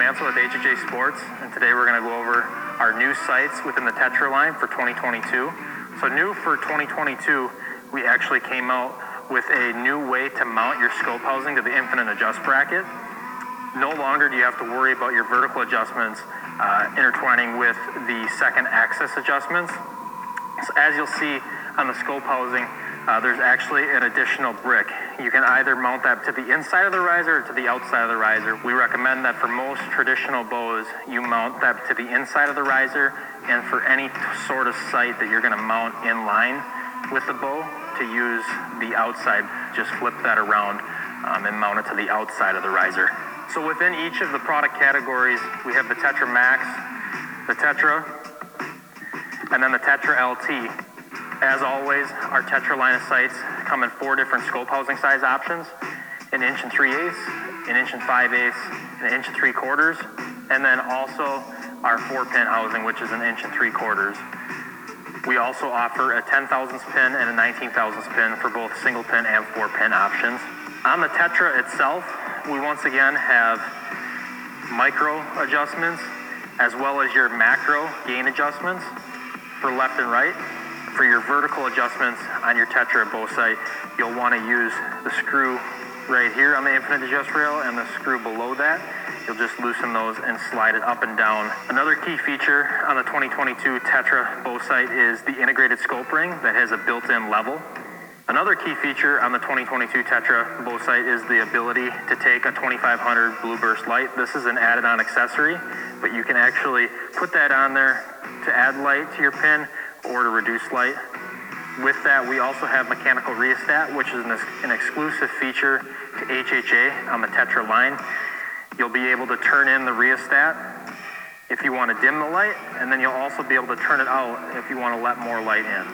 Mansell with HHA Sports, and today we're going to go over our new sights within the Tetra line for 2022. So, new for 2022, we actually came out with a new way to mount your scope housing to the infinite adjust bracket. No longer do you have to worry about your vertical adjustments uh, intertwining with the second axis adjustments. So, as you'll see on the scope housing, uh, there's actually an additional brick. You can either mount that to the inside of the riser or to the outside of the riser. We recommend that for most traditional bows, you mount that to the inside of the riser, and for any sort of sight that you're going to mount in line with the bow, to use the outside, just flip that around um, and mount it to the outside of the riser. So within each of the product categories, we have the Tetra Max, the Tetra, and then the Tetra LT. As always, our Tetra line of sights come in four different scope housing size options, an inch and three eighths, an inch and five eighths, an inch and three quarters, and then also our four pin housing, which is an inch and three quarters. We also offer a 10 thousandths pin and a 19 thousandths pin for both single pin and four pin options. On the Tetra itself, we once again have micro adjustments as well as your macro gain adjustments for left and right. For your vertical adjustments on your Tetra bow sight, you'll want to use the screw right here on the infinite adjust rail and the screw below that. You'll just loosen those and slide it up and down. Another key feature on the 2022 Tetra bow sight is the integrated scope ring that has a built-in level. Another key feature on the 2022 Tetra bow sight is the ability to take a 2500 blue burst light. This is an added on accessory, but you can actually put that on there to add light to your pin or to reduce light. With that, we also have mechanical rheostat, which is an, an exclusive feature to HHA on the Tetra line. You'll be able to turn in the rheostat if you want to dim the light, and then you'll also be able to turn it out if you want to let more light in.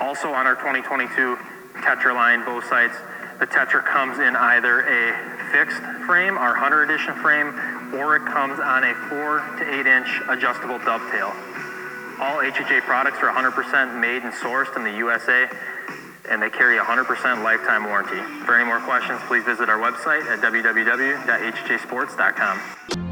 Also on our 2022 Tetra line bow sights, the Tetra comes in either a fixed frame, our Hunter Edition frame, or it comes on a 4 to 8 inch adjustable dovetail. All HHA products are 100% made and sourced in the USA, and they carry 100% lifetime warranty. For any more questions, please visit our website at www.hhasports.com.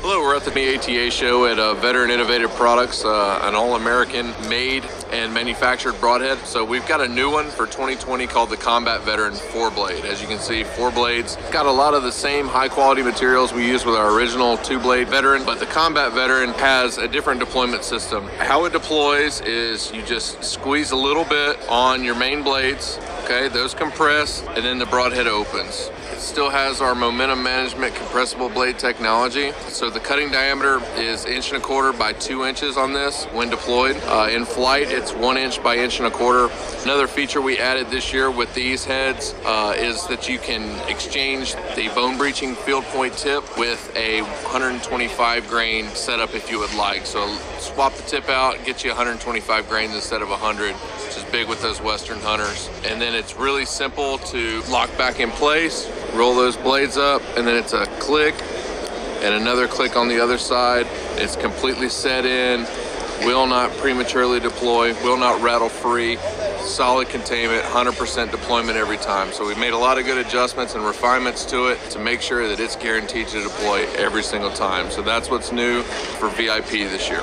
Hello, we're at the ATA show at uh, Veteran Innovative Products, uh, an all-American made and manufactured broadhead. So we've got a new one for 2020 called the Combat Veteran 4-blade. As you can see, four blades. Got a lot of the same high-quality materials we use with our original two-blade Veteran, but the Combat Veteran has a different deployment system. How it deploys is you just squeeze a little bit on your main blades, okay? Those compress, and then the broadhead opens. It still has our momentum management compressible blade technology. So the cutting diameter is inch and a quarter by two inches on this when deployed. Uh, in flight, it's one inch by inch and a quarter. Another feature we added this year with these heads uh, is that you can exchange the bone breaching field point tip with a 125 grain setup if you would like. So swap the tip out, get you 125 grains instead of 100 which is big with those Western hunters. And then it's really simple to lock back in place, roll those blades up, and then it's a click and another click on the other side. It's completely set in, will not prematurely deploy, will not rattle free, solid containment, 100% deployment every time. So we've made a lot of good adjustments and refinements to it to make sure that it's guaranteed to deploy every single time. So that's what's new for VIP this year.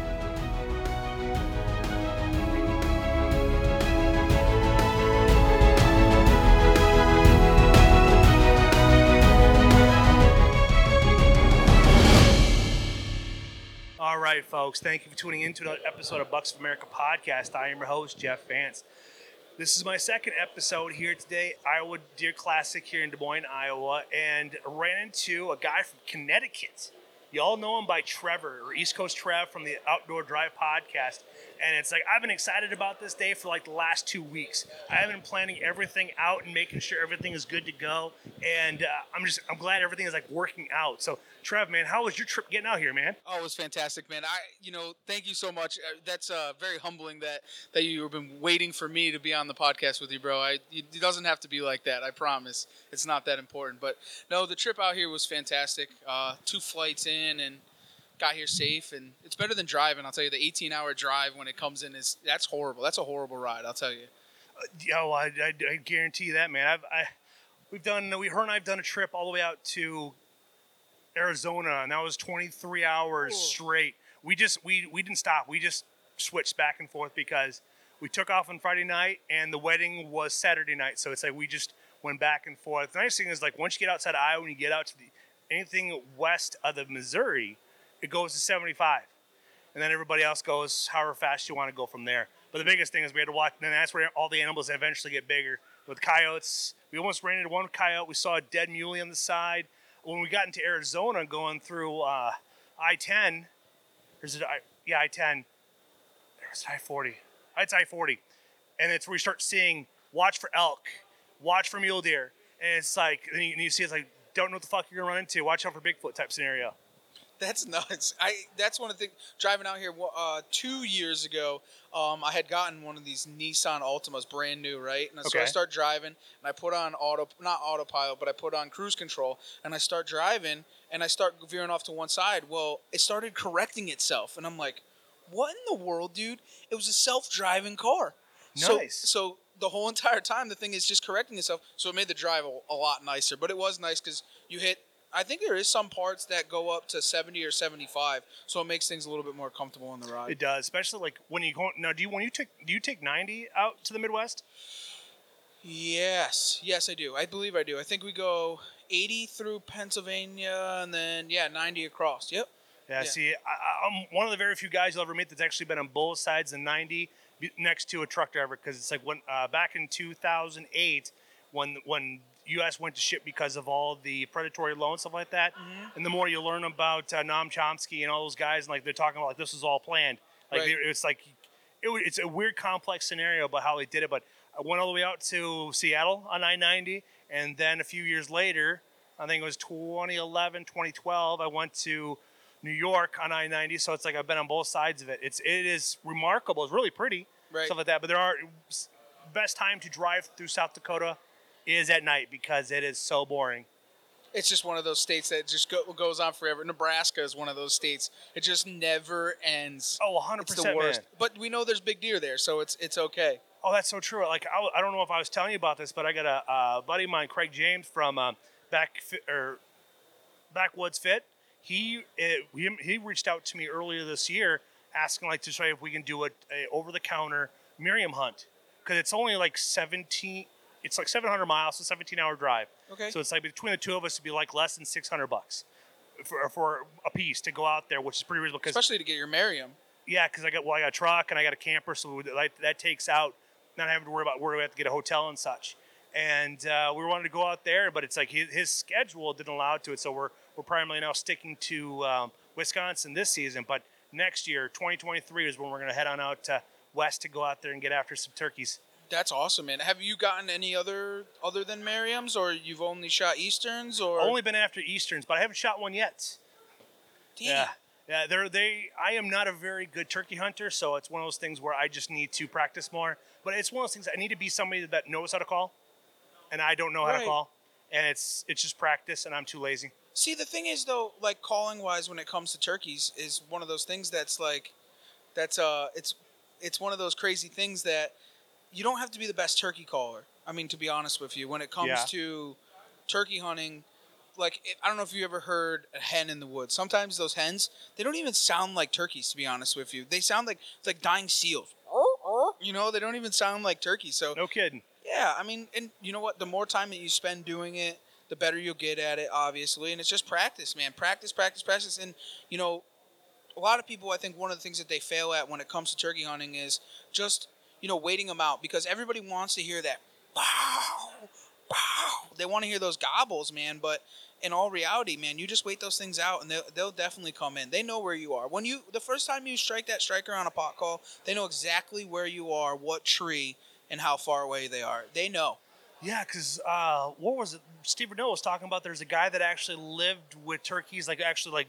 Folks. Thank you for tuning in to another episode of Bucks of America podcast. I am your host, Jeff Vance. This is my second episode here today, Iowa Deer Classic here in Des Moines, Iowa, and ran into a guy from Connecticut. You all know him by Trevor or East Coast Trev from the Outdoor Drive podcast. And it's like I've been excited about this day for like the last two weeks. I have been planning everything out and making sure everything is good to go. And uh, I'm just I'm glad everything is like working out. So Trev, man, how was your trip getting out here, man? Oh, it was fantastic, man. I, you know, thank you so much. Uh, That's uh, very humbling that that you've been waiting for me to be on the podcast with you, bro. I, it doesn't have to be like that. I promise. It's not that important. But no, the trip out here was fantastic. Uh, two flights in and got here safe, and it's better than driving. I'll tell you, the 18-hour drive when it comes in is that's horrible. That's a horrible ride. I'll tell you. Oh, I, I, I guarantee you that, man. I've, I, we've done, we, her and I've done a trip all the way out to Arizona, and that was 23 hours straight. We just, we, we didn't stop. We just switched back and forth because we took off on Friday night, and the wedding was Saturday night. So it's like we just went back and forth. The nice thing is, like, once you get outside of Iowa and you get out to the anything west of the Missouri, it goes to 75 and then everybody else goes however fast you want to go from there. But the biggest thing is we had to watch, and that's where all the animals eventually get bigger. With coyotes, we almost ran into one coyote. We saw a dead muley on the side. When we got into Arizona, going through uh, I-10, there's a, I- yeah I-10. There's I-40. It's I-40, and it's where you start seeing watch for elk, watch for mule deer, and it's like and you, and you see it's like don't know what the fuck you're gonna run into. Watch out for Bigfoot type scenario. That's nuts. I that's one of the things. Driving out here uh, two years ago, um, I had gotten one of these Nissan Altimas, brand new, right? And so I start driving, and I put on auto, not autopilot, but I put on cruise control, and I start driving, and I start veering off to one side. Well, it started correcting itself, and I'm like, "What in the world, dude?" It was a self-driving car. So- Nice. So, the whole entire time, the thing is just correcting itself. So it made the drive a, a lot nicer. But it was nice because you hit. I think there is some parts that go up to 70 or 75, so it makes things a little bit more comfortable on the ride. It does, especially like when you go now. Do you when you take do you take ninety out to the Midwest? Yes, yes, I do. I believe I do. I think we go 80 through Pennsylvania and then yeah, 90 across. Yep. Yeah. Yeah. See, I, I'm one of the very few guys you'll ever meet that's actually been on both sides of ninety next to a truck driver because it's like when uh, back in 2008 when when U.S. went to ship because of all the predatory loans stuff like that, Mm-hmm. and the more you learn about uh, Noam Chomsky and all those guys, and like they're talking about like this was all planned. Like Right. it's like it, it's a weird complex scenario about how they did it, but I went all the way out to Seattle on I-90, and then a few years later, I think it was 2011, 2012, I went to New York on I-90. So it's like I've been on both sides of it. It's it is remarkable. It's really pretty, Right. stuff like that. But there are best time to drive through South Dakota is at night because it is so boring. It's just one of those states that just go, goes on forever. Nebraska is one of those states. It just never ends. Oh, 100 It's the worst. man. But we know there's big deer there, so it's it's okay. Oh, that's so true. Like I, I don't know if I was telling you about this, but I got a uh, buddy of mine, Craig James from um, back or Backwoods Fit. He, uh, he he reached out to me earlier this year asking like to try if we can do a, a over the counter Merriam hunt because it's only like 17. It's like 700 miles, so 17 hour drive. Okay. So it's like between the two of us, it'd be like less than 600 bucks for for a piece to go out there, which is pretty reasonable. Because Especially to get your Merriam. yeah, because I got well, I got a truck and I got a camper, so that, that takes out not having to worry about where we have to get a hotel and such. And uh, we wanted to go out there, but it's like his, his schedule didn't allow it to it, so we're we're primarily now sticking to um, Wisconsin this season. But next year, 2023, is when we're going to head on out to west to go out there and get after some turkeys. That's awesome, man. Have you gotten any other other than Merriam's, or you've only shot Easterns, or Only been after Easterns, but I haven't shot one yet. Damn. Yeah. Yeah, they're they. I am not a very good turkey hunter, so it's one of those things where I just need to practice more. But it's one of those things I need to be somebody that knows how to call, and I don't know how to Right. call, and it's it's just practice, and I'm too lazy. See, the thing is though, like calling wise, when it comes to turkeys, is one of those things that's like, that's uh, it's it's one of those crazy things that you don't have to be the best turkey caller. I mean, to be honest with you, when it comes Yeah. to turkey hunting, like I don't know if you ever heard a hen in the woods. Sometimes those hens, they don't even sound like turkeys. To be honest with you, they sound like like dying seals. You know, they don't even sound like turkeys. So No kidding. yeah, I mean, and you know what? The more time that you spend doing it, the better you'll get at it, obviously. And it's just practice, man. Practice, practice, practice. And, you know, a lot of people, I think one of the things that they fail at when it comes to turkey hunting is just, you know, waiting them out because everybody wants to hear that, pow, pow. They want to hear those gobbles, man. But in all reality, man, you just wait those things out, and they'll, they'll definitely come in. They know where you are. When you the first time you strike that striker on a pot call, they know exactly where you are, what tree, and how far away they are. They know. Yeah, because uh, what was it? Steve Rinella was talking about. There's a guy that actually lived with turkeys, like actually like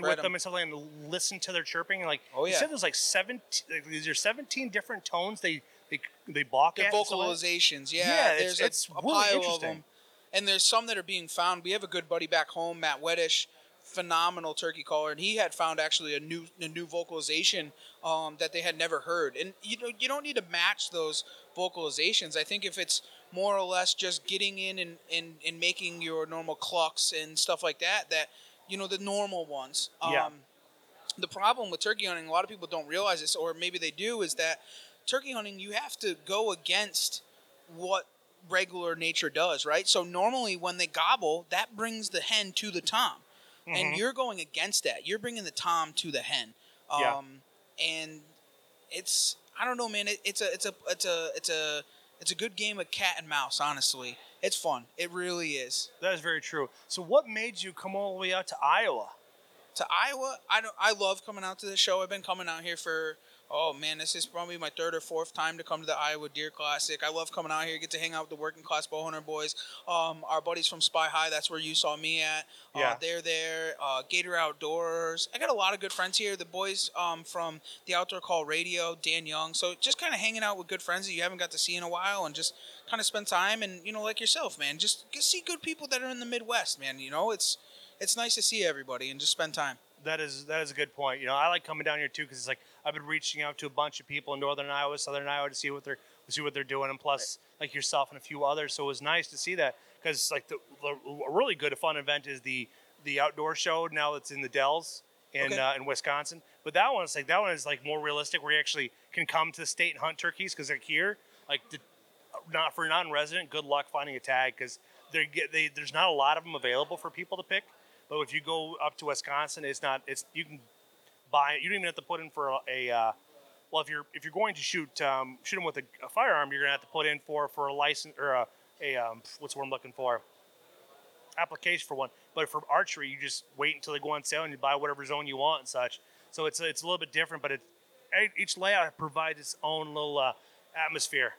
Bred with 'em. them and stuff, like, and listened to their chirping. And like, Oh, yeah. said there's like 17. Like, these are 17 different tones they they they balk Their at. and stuff like that. vocalizations, yeah. Yeah, it's- there's a, it's a really pile of them, and there's some that are being found. We have a good buddy back home, Matt Weddish, phenomenal turkey caller, and he had found actually a new a new vocalization um, that they had never heard. And you know, you don't need to match those vocalizations. I think if it's more or less just getting in and, and, and making your normal clucks and stuff like that, that you know the normal ones. Um, Yeah. the problem with turkey hunting, a lot of people don't realize this, or maybe they do, is that turkey hunting you have to go against what regular nature does, right? So normally when they gobble, that brings the hen to the tom, and you're going against that. You're bringing the tom to the hen, um, Yeah. and it's I don't know, man. It, it's a it's a it's a it's a it's a good game of cat and mouse. Honestly, it's fun. It really is. That is very true. So, what made you come all the way out to Iowa? to Iowa. I don't. I love coming out to the show. I've been coming out here for. Oh man, this is probably my third or fourth time to come to the Iowa Deer Classic. I love coming out here, get to hang out with the working class bow hunter boys. Um, our buddies from Spy High, that's where you saw me at. Uh, Yeah. they're there. Uh, Gator Outdoors. I got a lot of good friends here. The boys um, from the Outdoor Call Radio, Dan Young. So just kind of hanging out with good friends that you haven't got to see in a while, and just kind of spend time. And you know, like yourself, man, just see good people that are in the Midwest, man. You know, it's it's nice to see everybody and just spend time. That is that is a good point. You know, I like coming down here too because it's like I've been reaching out to a bunch of people in northern Iowa, southern Iowa to see what they're see what they're doing, and plus like yourself and a few others. So it was nice to see that because like the, the a really good fun event is the the outdoor show. Now that's in the Dells in Okay. uh, in Wisconsin, but that one's like that one is like more realistic where you actually can come to the state and hunt turkeys because like here like the, not for non-resident, good luck finding a tag because they get they there's not a lot of them available for people to pick. But if you go up to Wisconsin, it's not it's you can buy it. You don't even have to put in for a, uh, well if you're if you're going to shoot um, shoot them with a, a firearm, you're gonna have to put in for for a license or a, a um, what's word I'm looking for application for one. But for archery, you just wait until they go on sale and you buy whatever zone you want and such. So it's it's a little bit different, but it each layout provides its own little uh, atmosphere.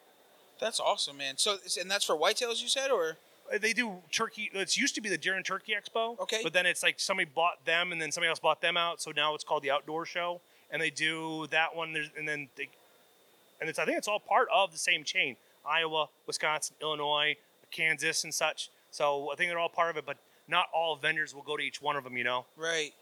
That's awesome, man. So, and that's for whitetails, you said, or Uh, they do turkey. It used to be the Deer and Turkey Expo. Okay. But then it's like somebody bought them, and then somebody else bought them out. So now it's called the Outdoor Show, and they do that one. There's, and then they, and it's I think it's all part of the same chain: Iowa, Wisconsin, Illinois, Kansas, and such. So I think they're all part of it, but not all vendors will go to each one of them. You know. right?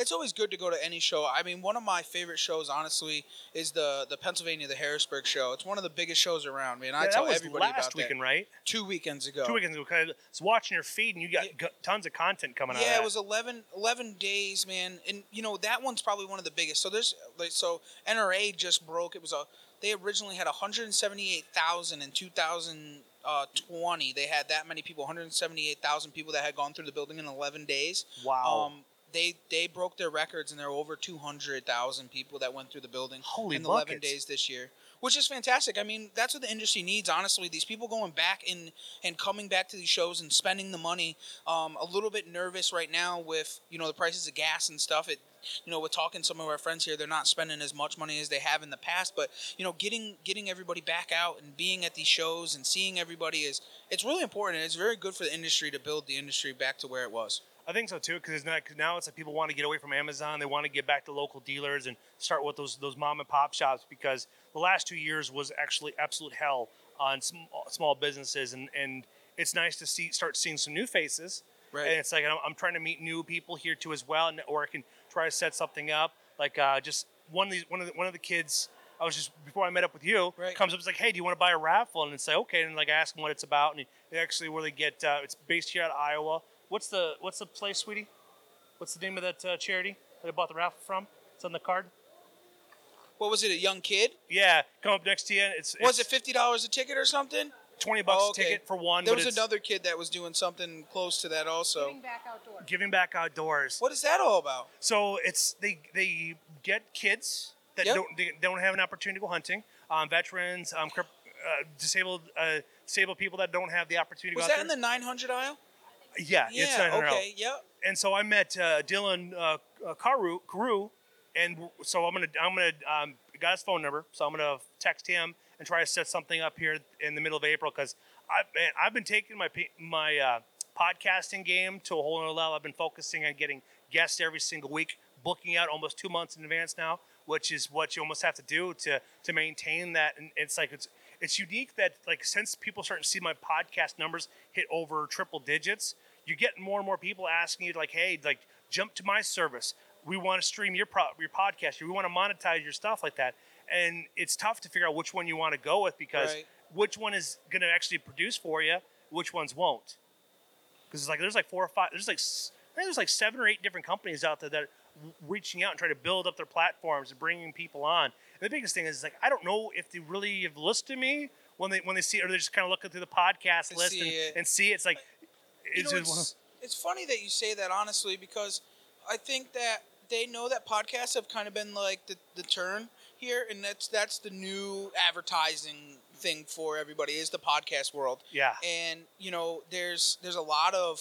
It's always good to go to any show. I mean, one of my favorite shows, honestly, is the the Pennsylvania, the Harrisburg show. It's one of the biggest shows around, man. I Yeah, tell that was everybody last about weekend, that. right? Two weekends ago. Two weekends ago. 'cause I was watching your feed, and you got Yeah. tons of content coming out. Yeah, it was 11, 11 days, man, and you know that one's probably one of the biggest. So there's like so NRA just broke. It was a they originally had 178,000 in 2020. They had that many people, 178,000 people that had gone through the building in 11 days. Wow. Um, they they broke their records, and there were over 200,000 people that went through the building Holy in 11 days this year. Which is fantastic. I mean, that's what the industry needs. Honestly, these people going back in and coming back to these shows and spending the money. Um, a little bit nervous right now with you know the prices of gas and stuff. It, you know, we're talking some of our friends here. They're not spending as much money as they have in the past. But you know, getting getting everybody back out and being at these shows and seeing everybody is it's really important. And it's very good for the industry to build the industry back to where it was. I think so too, because now it's like people want to get away from Amazon. They want to get back to local dealers and start with those those mom and pop shops. Because the last two years was actually absolute hell on small, small businesses, and and it's nice to see start seeing some new faces. Right. And it's like I'm, I'm trying to meet new people here too as well, and or I can try to set something up. Like uh, just one of these one of the, one of the kids. I was just before I met up with you. Right. Comes up, it's like, hey, do you want to buy a raffle? And it's like, okay, and like I ask him what it's about, and they actually where they get. Uh, it's based here out of Iowa. What's the what's the place, sweetie? What's the name of that uh, charity that I bought the raffle from? It's on the card. What was it? A young kid? Yeah, come up next to you. It's Was it fifty dollars a ticket or something? twenty bucks Oh, a ticket for one? There was another kid that was doing something close to that also. Giving back outdoors. giving back outdoors. What is that all about? So it's they they get kids that Yep. don't they don't have an opportunity to go hunting. Um, veterans, um, uh, disabled uh, disabled people that don't have the opportunity to Was go that out in the 900 aisle? Yeah, it's Yeah. 900 L. Okay. Yep. and so I met uh, Dylan uh, uh, Carew, Carew, and so I'm gonna I'm gonna um, got his phone number, so I'm gonna text him and try to set something up here in the middle of April because I man I've been taking my my uh, podcasting game to a whole other level. I've been focusing on getting guests every single week, booking out almost two months in advance now, which is what you almost have to do to to maintain that. And it's like it's it's unique that like since people starting to see my podcast numbers hit over triple digits, you're getting more and more people asking you like, hey, like jump to my service. We want to stream your pro- your podcast. We want to monetize your stuff like that. And it's tough to figure out which one you want to go with because Right. which one is going to actually produce for you, which ones won't. Because it's like there's like four or five. There's like I think there's like seven or eight different companies out there that are reaching out and trying to build up their platforms and bringing people on. The biggest thing is like I don't know if they really have listened to me when they when they see it, or they're just kind of looking through the podcast list see and, it. and see it. it's like You it's know, just one of- it's, it's funny that you say that honestly because I think that they know that podcasts have kind of been like the, the turn here, and that's that's the new advertising thing for everybody is the podcast world. yeah. and you know there's there's a lot of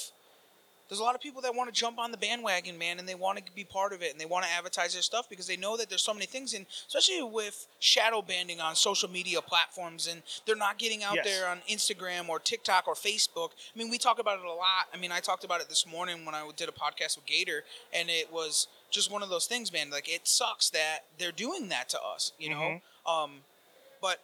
there's a lot of people that want to jump on the bandwagon man and they want to be part of it and they want to advertise their stuff because they know that there's so many things and especially with shadow banning on social media platforms and they're not getting out Yes. there on instagram or tiktok or facebook. I mean we talk about it a lot. I mean i talked about it this morning when i did a podcast with gator and it was just one of those things man like it sucks that they're doing that to us you know? Um but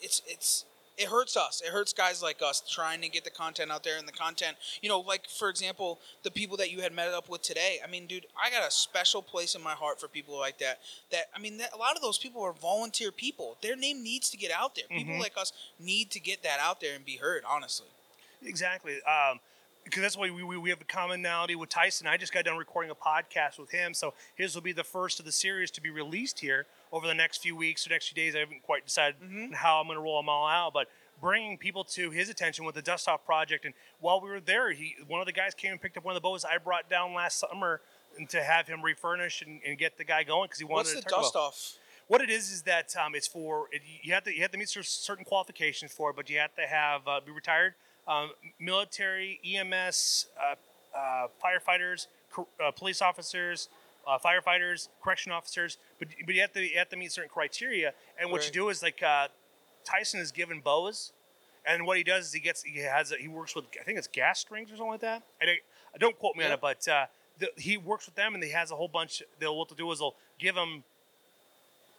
it's it's it hurts us. It hurts guys like us trying to get the content out there and the content. You know, like for example, the people that you had met up with today. I mean, dude, I got a special place in my heart for people like that. That I mean, that, a lot of those people are volunteer people. Their name needs to get out there. People like us need to get that out there and be heard. Honestly. Exactly. Um, because that's why we, we, we have a commonality with Tyson. I just got done recording a podcast with him, so his will be the first of the series to be released here over the next few weeks or next few days. I haven't quite decided how I'm going to roll them all out, but bringing people to his attention with the Dust Off project. And while we were there, he one of the guys came and picked up one of the bows I brought down last summer and to have him refurnish and, and get the guy going because he wanted to. What's the dust off? What it is is that um, it's for it, you have to you have to meet certain qualifications for it, but you have to have uh, be retired, um, military, EMS, uh, uh, firefighters, uh, police officers, uh, firefighters, correction officers. But but you have to you have to meet certain criteria. And what you do is like uh, Tyson is given bows, and what he does is he gets he has a, he works with I think it's gas strings or something like that. I don't, don't quote me on it, but uh, the, he works with them and he has a whole bunch. They'll what they'll do is they'll give him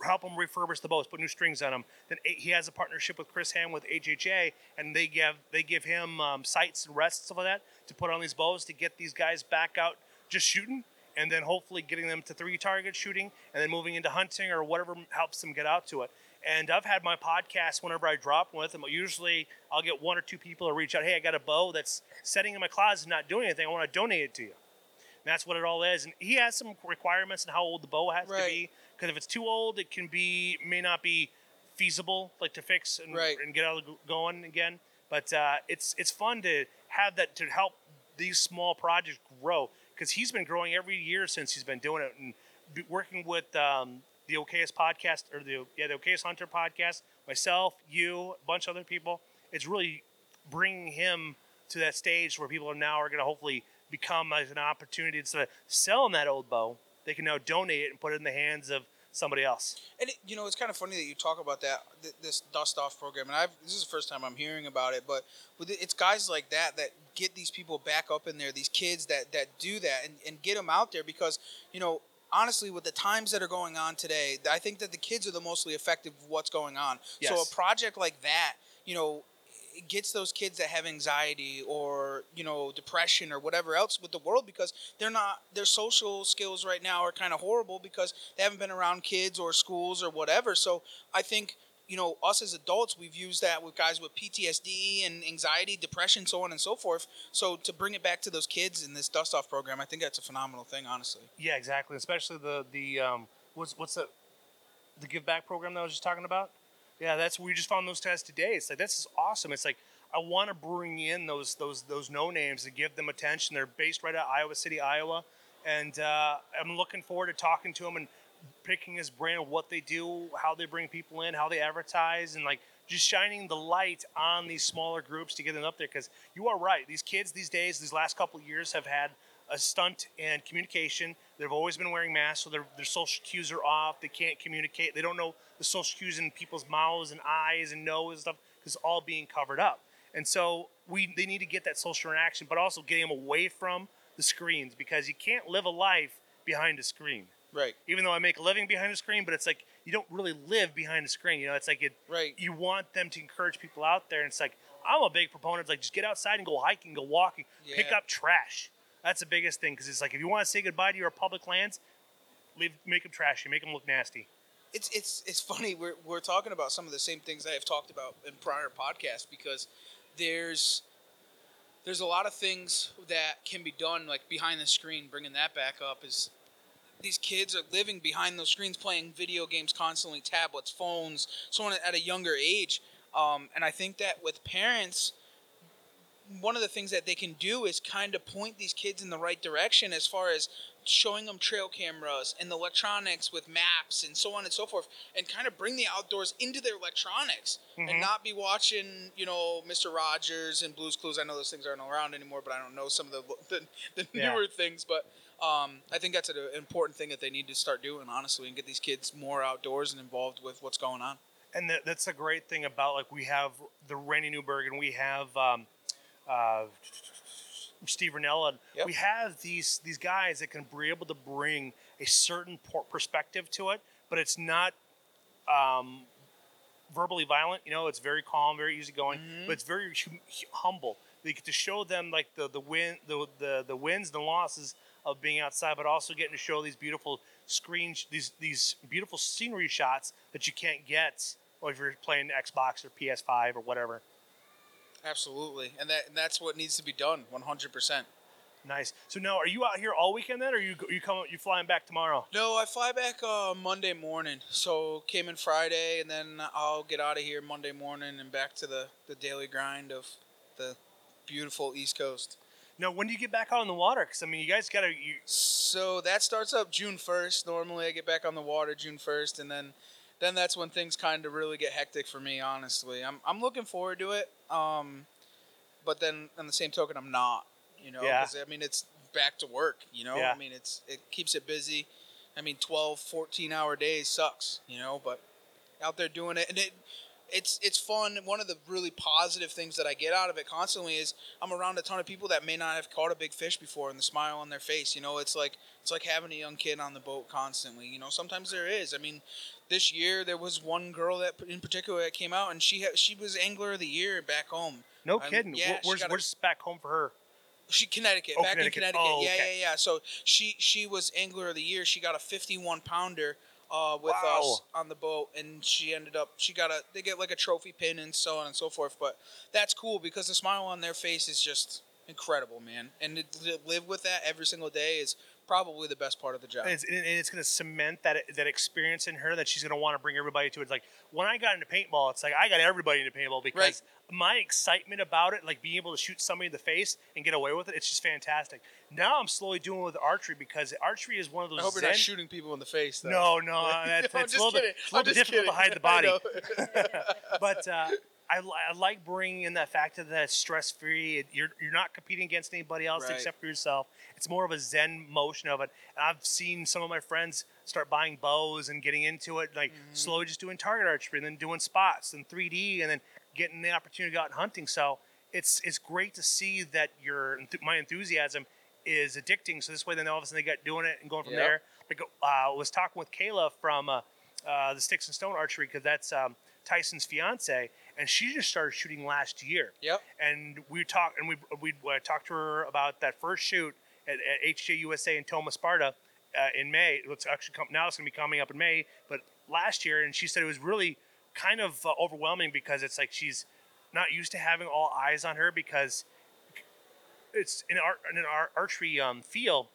help him refurbish the boats, put new strings on them. Then he has a partnership with Chris Ham with HHA, and they give they give him um, sights and rests and stuff like that to put on these bows to get these guys back out just shooting, and then hopefully getting them to three target shooting, and then moving into hunting or whatever helps them get out to it. And I've had my podcast whenever I drop one with them. Usually, I'll get one or two people to reach out. Hey, I got a bow that's sitting in my closet, not doing anything. I want to donate it to you. And that's what it all is. And he has some requirements on how old the bow has to be. Because if it's too old, it can be may not be feasible, like to fix and, Right. and get out of going again. But uh, it's it's fun to have that to help these small projects grow. Because he's been growing every year since he's been doing it, and working with um, the Okayas podcast or the yeah the Okayas Hunter podcast, myself, you, a bunch of other people. It's really bringing him to that stage where people are now are going to hopefully become as an opportunity instead of selling that old bow, they can now donate it and put it in the hands of somebody else. And it, you know, it's kind of funny that you talk about that th- this dust off program, and I've this is the first time I'm hearing about it. But with it, it's guys like that that get these people back up in there, these kids that that do that, and, and get them out there because you know. Honestly, with the times that are going on today, I think that the kids are the mostly effective of what's going on. So a project like that, you know, gets those kids that have anxiety or you know depression or whatever else with the world because they're not their social skills right now are kind of horrible because they haven't been around kids or schools or whatever so i think you know us as adults we've used that with guys with ptsd and anxiety depression so on and so forth so to bring it back to those kids in this dust off program i think that's a phenomenal thing honestly Yeah, exactly. Especially the the um, what's what's the the give back program that I was just talking about. Yeah, that's we just found those tests today. It's like this is awesome. It's like I want to bring in those those those no names and give them attention. They're based right out of Iowa City, Iowa, and uh, I'm looking forward to talking to them and picking his brain of what they do, how they bring people in, how they advertise, and like just shining the light on these smaller groups to get them up there. Because you are right, these kids these days, these last couple years, have had a stunt in communication. They've always been wearing masks, so their, their social cues are off. They can't communicate. They don't know the social cues in people's mouths and eyes and nose and stuff because it's all being covered up. And so we they need to get that social interaction, but also getting them away from the screens because you can't live a life behind a screen. Right. Even though I make a living behind a screen, but it's like you don't really live behind a screen. You know, it's like it. Right. You want them to encourage people out there, and it's like I'm a big proponent. Of like just get outside and go hiking, go walking, pick up trash. That's the biggest thing because it's like if you want to say goodbye to your public lands, leave make them trashy, make them look nasty. it's it's it's funny we're we're talking about some of the same things I have talked about in prior podcasts because there's there's a lot of things that can be done like behind the screen bringing that back up is these kids are living behind those screens playing video games constantly tablets phones so on at a younger age um, and i think that with parents one of the things that they can do is kind of point these kids in the right direction as far as showing them trail cameras and the electronics with maps and so on and so forth and kind of bring the outdoors into their electronics and not be watching you know mr rogers and blues clues. I know those things aren't around anymore but i don't know some of the the, the Yeah. newer things but um, i think that's an important thing that they need to start doing honestly and get these kids more outdoors and involved with what's going on. And that, that's a great thing about like we have the Randy Newberg and we have um, uh, Steve and Yep. We have these these guys that can be able to bring a certain perspective to it, but it's not um, verbally violent. You know, it's very calm, very easygoing, but it's very hum- humble. They get to show them like the the win the the, the wins and the losses of being outside, but also getting to show these beautiful screen these these beautiful scenery shots that you can't get or if you're playing Xbox or PS5 or whatever. Absolutely and that and that's what needs to be done 100% Nice. So now, are you out here all weekend then, or you you come you flying back tomorrow? No, I fly back uh, Monday morning. So came in Friday, and then I'll get out of here Monday morning and back to the, the daily grind of the beautiful East Coast. No, when do you get back out on the water? Because I mean, you guys gotta. You, So that starts up June first. Normally, I get back on the water June first, and then then that's when things kind of really get hectic for me. Honestly, I'm I'm looking forward to it. Um, but then on the same token, I'm not. You know, Yeah. I mean, it's back to work. You know, Yeah. I mean, it's it keeps it busy. I mean, 12, 14 hour days sucks. You know, but out there doing it, and it it's it's fun. One of the really positive things that I get out of it constantly is I'm around a ton of people that may not have caught a big fish before, and the smile on their face. You know, it's like it's like having a young kid on the boat constantly. You know, sometimes there is. I mean, this year there was one girl that in particular that came out, and she ha- she was angler of the year back home. no I'm- kidding. yeah, Where- she where's got a- where's back home for her? She Connecticut, Oh, back Connecticut. in Connecticut. Oh, yeah, okay. yeah, yeah. So she she was angler of the year. She got a 51 pounder uh, with Wow. us on the boat, and she ended up she got a they get like a trophy pin and so on and so forth. But that's cool because the smile on their face is just incredible, man. And to, to live with that every single day is probably the best part of the job. And it's, and it's going to cement that that experience in her that she's going to want to bring everybody to. It's like when I got into paintball, it's like I got everybody into paintball because Right. my excitement about it, like being able to shoot somebody in the face and get away with it, it's just fantastic. Now I'm slowly doing it with archery because archery is one of those. I hope you're not shooting people in the face. Though. No, no, that's, No, I'm it's a bit, kidding. it's a little bit difficult to hide the body. kidding. But uh, I, I like bringing in that factor that it's stress free. You're you're not competing against anybody else Right. except for yourself. It's more of a zen motion of it. And I've seen some of my friends start buying bows and getting into it, like Mm-hmm. slowly just doing target archery and then doing spots and 3D and then getting the opportunity to go out and hunting. So it's it's great to see that your my enthusiasm is addicting. So this way, then all of a sudden they got doing it and going from Yep. there. Like uh, I was talking with Kayla from uh, uh, the Sticks and Stone Archery because that's um, Tyson's fiance, and she just started shooting last year. Yep. And we talked, and we we uh, talked to her about that first shoot at, at HJ USA in Tomah Sparta uh, in May. It's actually come, now it's going to be coming up in May, but last year, and she said it was really kind of uh, overwhelming because it's like she's not used to having all eyes on her because it's in our in our archery um, field.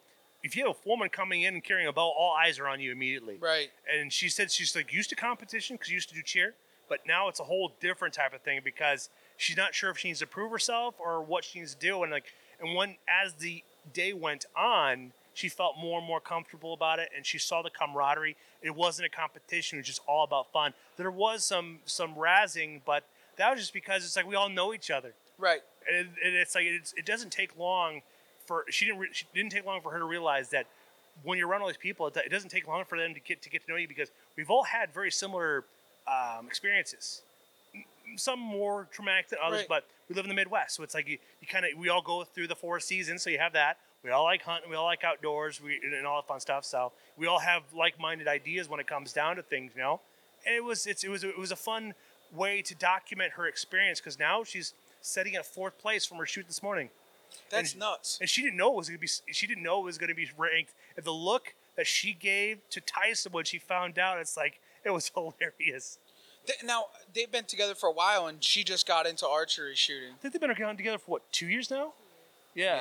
If you have a woman coming in and carrying a bow, all eyes are on you immediately. Right. And she said she's like used to competition because she used to do cheer, but now it's a whole different type of thing because she's not sure if she needs to prove herself or what she needs to do. And like, and when as the day went on, she felt more and more comfortable about it, and she saw the camaraderie. It wasn't a competition; it was just all about fun. There was some some razzing, but that was just because it's like we all know each other, Right. and, it, it's like it's, it doesn't take long for she didn't re, she didn't take long for her to realize that when you're around all these people, it, it doesn't take long for them to get to get to know you because we've all had very similar um, experiences. Some more traumatic than others, Right. but we live in the Midwest, so it's like you, you kind of we all go through the four seasons, so you have that. We all like hunting, we all like outdoors, we and all that fun stuff. So we all have like-minded ideas when it comes down to things, you know. And it was it's, it was it was a fun way to document her experience because now she's setting at fourth place from her shoot this morning That's And- nuts. and she didn't know it was gonna be. She didn't know it was gonna be ranked. And the look that she gave to Tyson when she found out, it's like it was hilarious. Th- Now they've been together for a while, and she just got into archery shooting. I think they've been together for what two years now. Yeah,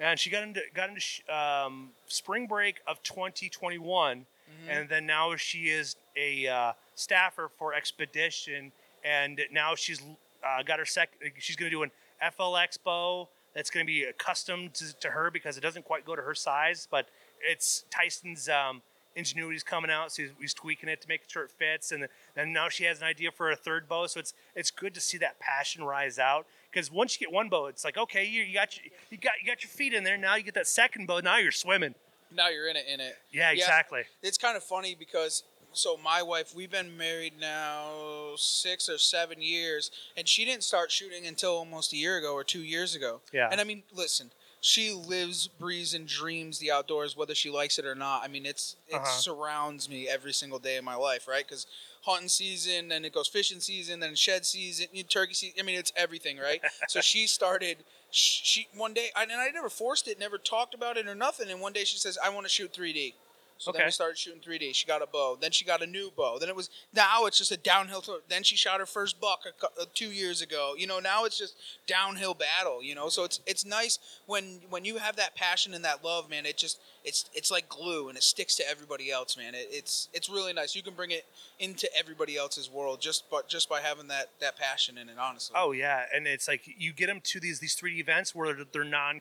and she got into got into sh- um, spring break of 2021, and then now she is a uh, staffer for Expedition, and now she's uh, got her sec. She's gonna do an FL Expo that's gonna be custom to, to her because it doesn't quite go to her size, but it's Tyson's um, ingenuity's coming out, so he's, he's tweaking it to make sure it fits, and then now she has an idea for a third bow, so it's it's good to see that passion rise out. Because once you get one bow, it's like okay, you, you got your, you got you got your feet in there. Now you get that second bow. Now you're swimming. Now you're in it. In it. Yeah, exactly. It's kind of funny because so my wife, we've been married now six or seven years, and she didn't start shooting until almost a year ago or two years ago. Yeah. And I mean, listen, she lives, breathes, and dreams the outdoors, whether she likes it or not. I mean, it's it Uh-huh. surrounds me every single day of my life, right? Because hunting season, then it goes fishing season, then shed season, turkey season. I mean, it's everything, right? so she started. sh- She one day, and I never forced it, never talked about it or nothing. And one day she says, "I want to shoot 3D." So then we started shooting 3D. She got a bow. Then she got a new bow. Then it was now it's just a downhill. Then she shot her first buck a, cou- uh, two years ago. You know now it's just downhill battle. You know so it's it's nice when when you have that passion and that love, man. It just it's it's like glue and it sticks to everybody else, man. It, it's it's really nice. You can bring it into everybody else's world just but just by having that that passion in it. Honestly. Oh yeah, and it's like you get them to these these 3D events where they're, they're non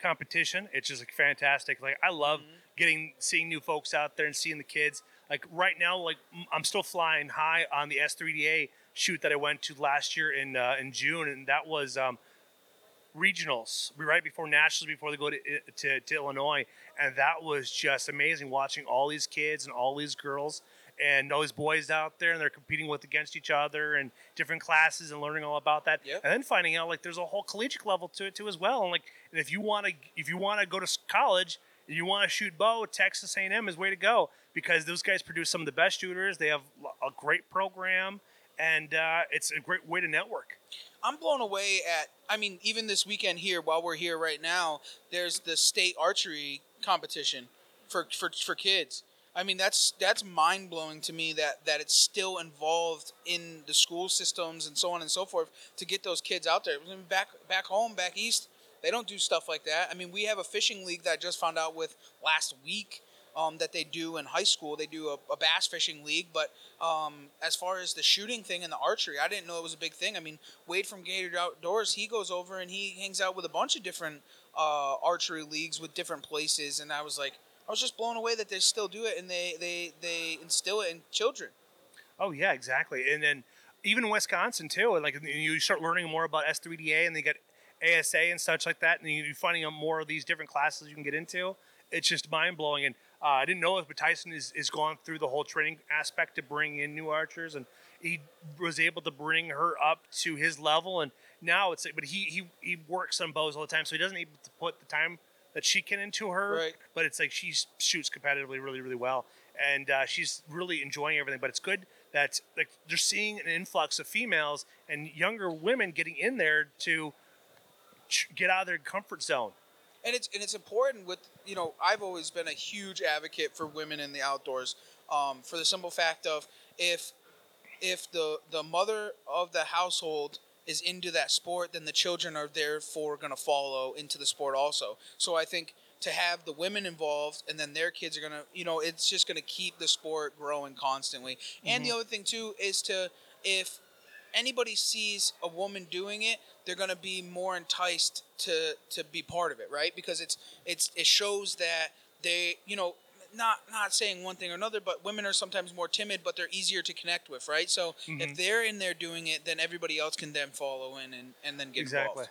competition. It's just like fantastic. Like I love getting seeing new folks out there and seeing the kids. Like right now, like I'm still flying high on the S3DA shoot that I went to last year in uh, in June, and that was um, regionals right before nationals before they go to, to to Illinois, and that was just amazing watching all these kids and all these girls and all these boys out there and they're competing with against each other and different classes and learning all about that Yep. and then finding out like there's a whole collegiate level to it too as well and like and if you want to if you want to go to college you want to shoot bow texas a&m is way to go because those guys produce some of the best shooters they have a great program and uh, it's a great way to network I'm blown away at. I mean, even this weekend here, while we're here right now, there's the state archery competition for for, for kids. I mean, that's that's mind blowing to me that that it's still involved in the school systems and so on and so forth to get those kids out there. Back back home, back east, they don't do stuff like that. I mean, we have a fishing league that I just found out with last week. Um, that they do in high school, they do a, a bass fishing league. But um, as far as the shooting thing and the archery, I didn't know it was a big thing. I mean, Wade from Gator Outdoors, he goes over and he hangs out with a bunch of different uh, archery leagues with different places, and I was like, I was just blown away that they still do it and they they they instill it in children. Oh yeah, exactly. And then even in Wisconsin too, like you start learning more about S3DA and they get ASA and such like that, and you're finding out more of these different classes you can get into. It's just mind blowing. And uh, I didn't know this, but Tyson is, is gone through the whole training aspect to bring in new archers, and he was able to bring her up to his level. And now it's but he he he works on bows all the time, so he doesn't able to put the time that she can into her. Right. But it's like she shoots competitively really really well, and uh, she's really enjoying everything. But it's good that like they're seeing an influx of females and younger women getting in there to get out of their comfort zone. and it's and it's important with you know I've always been a huge advocate for women in the outdoors um, for the simple fact of if if the the mother of the household is into that sport then the children are therefore going to follow into the sport also. So I think to have the women involved and then their kids are going to you know it's just going to keep the sport growing constantly. And the other thing too is to if anybody sees a woman doing it, they're they're gonna be more enticed to to be part of it, right? Because it's it's it shows that they, you know, not not saying one thing or another, but women are sometimes more timid, but they're easier to connect with, right? So Mm-hmm. if they're in there doing it, then everybody else can then follow in and, and then get Exactly. involved.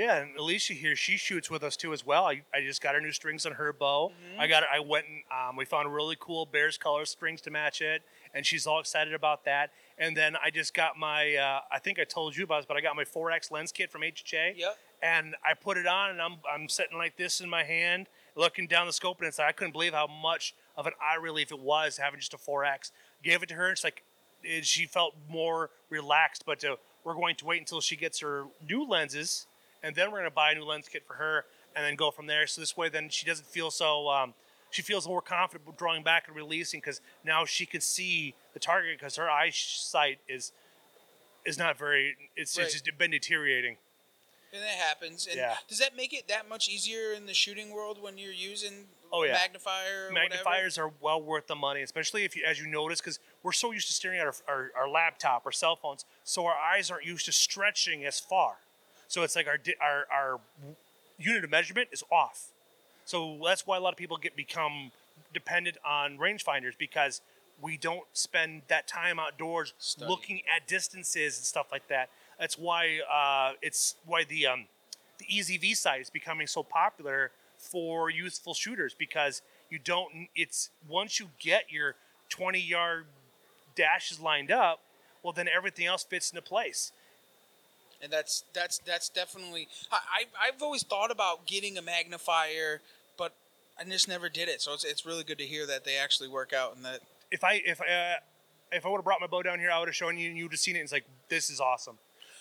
Yeah, and Alicia here, she shoots with us too as well. I, I just got her new strings on her bow. I got I went and um, we found really cool Bears color strings to match it, and she's all excited about that. And then I just got my uh, I think I told you about this, but I got my 4X lens kit from HJ. Yep. And I put it on, and I'm I'm sitting like this in my hand, looking down the scope, and it's like I couldn't believe how much of an eye relief it was having just a 4X. Gave it to her, and it's like it, she felt more relaxed. But uh, we're going to wait until she gets her new lenses, and then we're going to buy a new lens kit for her, and then go from there. So this way, then she doesn't feel so. Um, she feels more confident drawing back and releasing because now she can see the target because her eyesight is is not very. It's, Right. it's just been deteriorating. And that happens. And Yeah. does that make it that much easier in the shooting world when you're using Oh, yeah. magnifier? Or whatever? magnifiers are well worth the money, especially if you, as you notice, because we're so used to staring at our, our, our laptop or cell phones, so our eyes aren't used to stretching as far. So it's like our our our unit of measurement is off. So that's why a lot of people get become dependent on rangefinders because we don't spend that time outdoors Study. looking at distances and stuff like that. That's why uh, it's why the um, the EZV sight is becoming so popular for youthful shooters because you don't. It's once you get your 20 yard dashes lined up, well then everything else fits into place. And that's that's that's definitely. I, I I've always thought about getting a magnifier, but I just never did it. So it's it's really good to hear that they actually work out and that. If I if uh, if I would have brought my bow down here, I would have shown you and you would have seen it. And it's like this is awesome.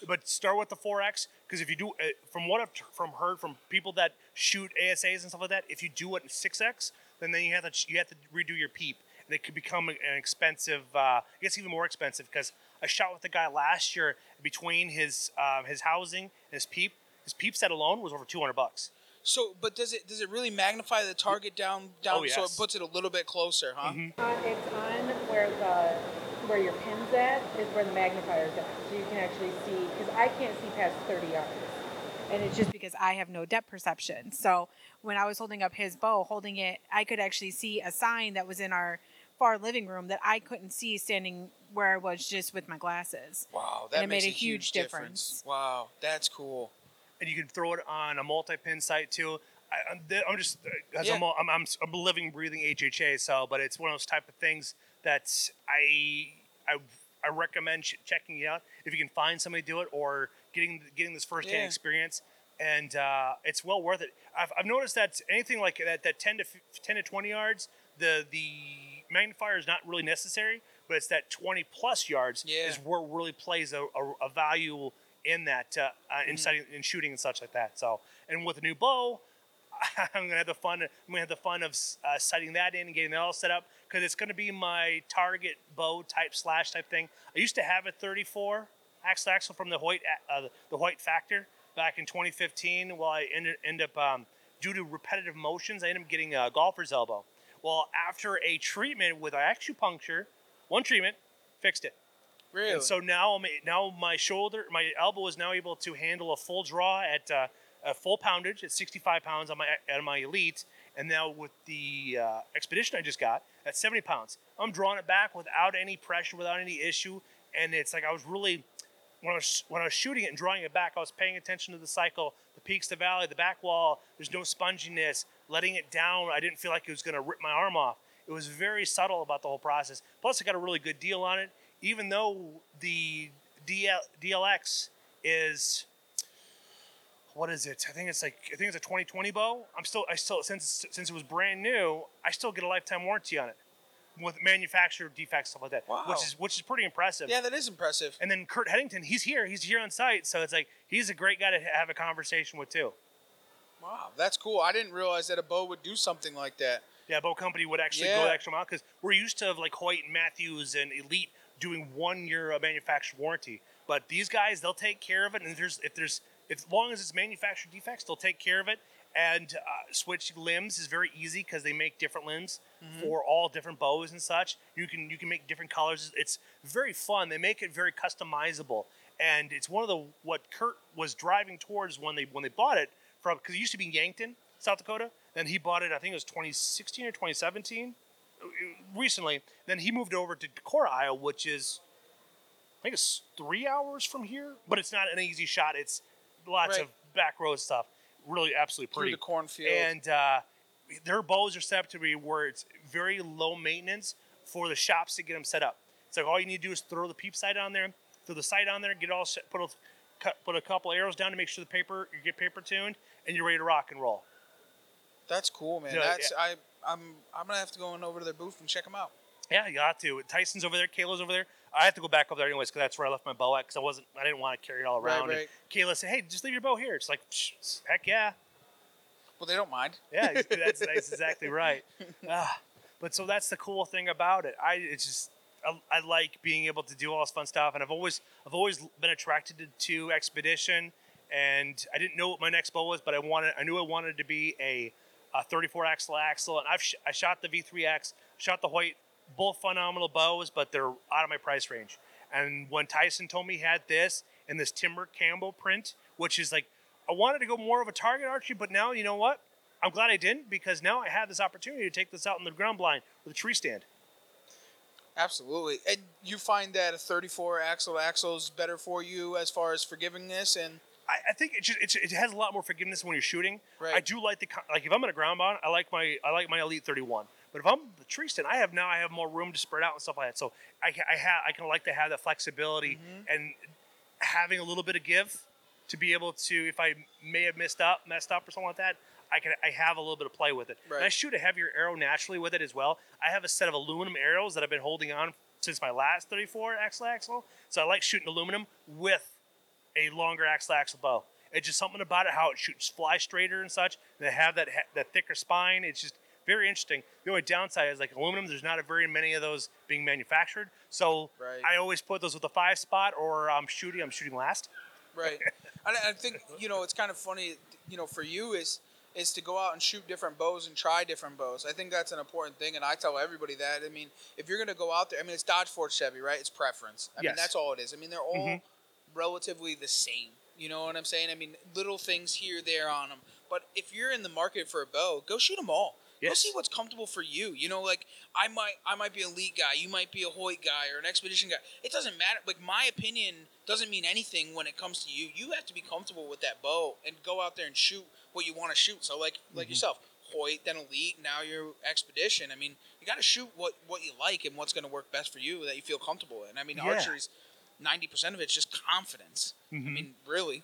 But start with the 4x because if you do, uh, from what I've from heard from people that shoot ASAs and stuff like that, if you do it in 6x, then then you have to you have to redo your peep, and it could become an expensive. Uh, I guess even more expensive because I shot with the guy last year between his uh, his housing and his peep. His peep set alone was over 200 bucks. So, but does it does it really magnify the target down down Oh, so it puts it a little bit closer, huh? Uh, it's on where the where your pin's at is where the magnifier's at, so you can actually see. Because I can't see past 30 yards, and it's just because I have no depth perception. So when I was holding up his bow, holding it, I could actually see a sign that was in our far living room that I couldn't see standing where I was just with my glasses. Wow, And that it makes made a a huge difference. Wow, that's cool. and you can throw it on a multi-pin site too. I, I'm, I'm just, as Yeah. I'm, a- I'm, I'm, I'm a living, breathing HHA, so but it's one of those type of things that I, I, I recommend ch- checking it out if you can find somebody to do it or getting getting this firsthand Yeah. experience, and uh, it's well worth it. I've, I've noticed that anything like that, that 10 to 15, 10 to 20 yards, the the magnifier is not really necessary, but it's that 20 plus yards Yeah. is where really plays a, a, a value in that uh, uh, Mm-hmm. in sighting, in shooting and such like that. So, and with a new bow, I'm gonna have the fun. I'm gonna have the fun of uh, sighting that in and getting that all set up because it's gonna be my target bow type slash type thing. I used to have a 34 axle axle from the Hoyt uh, the Hoyt Faktor back in 2015. Well, I ended end up um, due to repetitive motions, I ended up getting a golfer's elbow. Well, after a treatment with acupuncture, one treatment fixed it. Really? And so now, I'm, now my shoulder, my elbow is now able to handle a full draw at uh, a full poundage at 65 pounds on my on my elite, and now with the uh, expedition I just got at 70 pounds, I'm drawing it back without any pressure, without any issue, and it's like I was really when I was when I was shooting it and drawing it back, I was paying attention to the cycle, the peaks, the valley, the back wall. There's no sponginess. Letting it down, I didn't feel like it was going to rip my arm off. It was very subtle about the whole process. Plus, I got a really good deal on it, even though the DL, DLX is what is it? I think it's like I think it's a 2020 bow. I'm still I still since since it was brand new, I still get a lifetime warranty on it with manufacturer defects stuff like that, Wow. which is which is pretty impressive. yeah, that is impressive. And then Kurt Headington, he's here. He's here on site, so it's like he's a great guy to have a conversation with too. Wow, that's cool. I didn't realize that a bow would do something like that. Yeah, boat company would actually go the extra mile because we're used to like Hoyt and Mathews and Elite doing one year of manufacturer warranty, but these guys they'll take care of it. And if there's if there's if, as long as it's manufacturer defects, they'll take care of it. And uh, switching limbs is very easy because they make different limbs for all different bows and such. You can you can make different colors. It's very fun. They make it very customizable. and it's one of the what Kurt was driving towards when they when they bought it from because it used to be in Yankton, South Dakota. Then he bought it, I think it was 2016 or 2017, uh, recently. Then he moved over to Decorah, Iowa, which is I think it's three hours from here, but it's not an easy shot. It's lots Right. of back road stuff. Really, absolutely pretty. Through the cornfield. And uh, their bows are set up to be where it's very low maintenance for the shops to get them set up. It's like all you need to do is throw the peep sight on there, throw the sight on there, get it all set, put a cut, put a couple arrows down to make sure the paper you get paper tuned, and you're ready to rock and roll. That's cool, man. Yeah, That's I I'm I'm gonna have to go on over to their booth and check them out. Yeah, you got to. Tyson's over there, Kayla's over there. I have to go back over there anyways because that's where I left my bow at because I wasn't, I didn't want to carry it all around. And right. Kayla said, "Hey, just leave your bow here." It's like, heck yeah, Well, they don't mind. yeah, that's, that's exactly right. Ah, but so that's the cool thing about it. I it's just I, I like being able to do all this fun stuff, and I've always I've always been attracted to, to expedition, and I didn't know what my next bow was, but I wanted I knew I wanted to be a, a 34 axle axle, and I've sh- I shot the V3X, shot the Hoyt, both phenomenal bows, but they're out of my price range. And when Tyson told me he had this and this Timber Campbell print, which is like I wanted to go more of a target archery, but now you know what? I'm glad I didn't because now I have this opportunity to take this out in the ground blind with a tree stand. Absolutely. And you find that a 34 axle axle is better for you as far as forgivingness and I, I think it just it's, it has a lot more forgiveness when you're shooting. Right. I do like the like if I'm in a ground bound, I like my I like my Elite 31. But if I'm the tree stand, I have now I have more room to spread out and stuff like that. So I I have I can like to have that flexibility Mm-hmm. and having a little bit of give to be able to if I may have messed up messed up or something like that. I can I have a little bit of play with it. And I shoot a heavier arrow naturally with it as well. I have a set of aluminum arrows that I've been holding on since my last 34 axle axle. So I like shooting aluminum with a longer axle axle bow. It's just something about it how it shoots fly straighter and such. And they have that that thicker spine. It's just very interesting. The only downside is like aluminum. There's not a very many of those being manufactured. So Right. I always put those with a five spot, or I'm shooting. I'm shooting last. right. and I think you know it's kind of funny. You know, for you is is to go out and shoot different bows and try different bows. I think that's an important thing, and I tell everybody that. I mean, if you're gonna go out there, I mean, it's Dodge, Ford, Chevy, right? It's preference. I mean, that's all it is. I mean, they're all Mhm. Relatively the same. You know what I'm saying? I mean, little things here, there on them. But if you're in the market for a bow, go shoot them all. Go Yes. see what's comfortable for you. You know, like I might, I might be an elite guy. You might be a Hoyt guy or an expedition guy. It doesn't matter. Like my opinion doesn't mean anything when it comes to you. You have to be comfortable with that bow and go out there and shoot what you want to shoot. So like, like mm-hmm. yourself, Hoyt, then elite. Now you're expedition. I mean, you got to shoot what what you like and what's going to work best for you that you feel comfortable in. I mean, Yeah. archery's ninety percent of it's just confidence. I mean, really.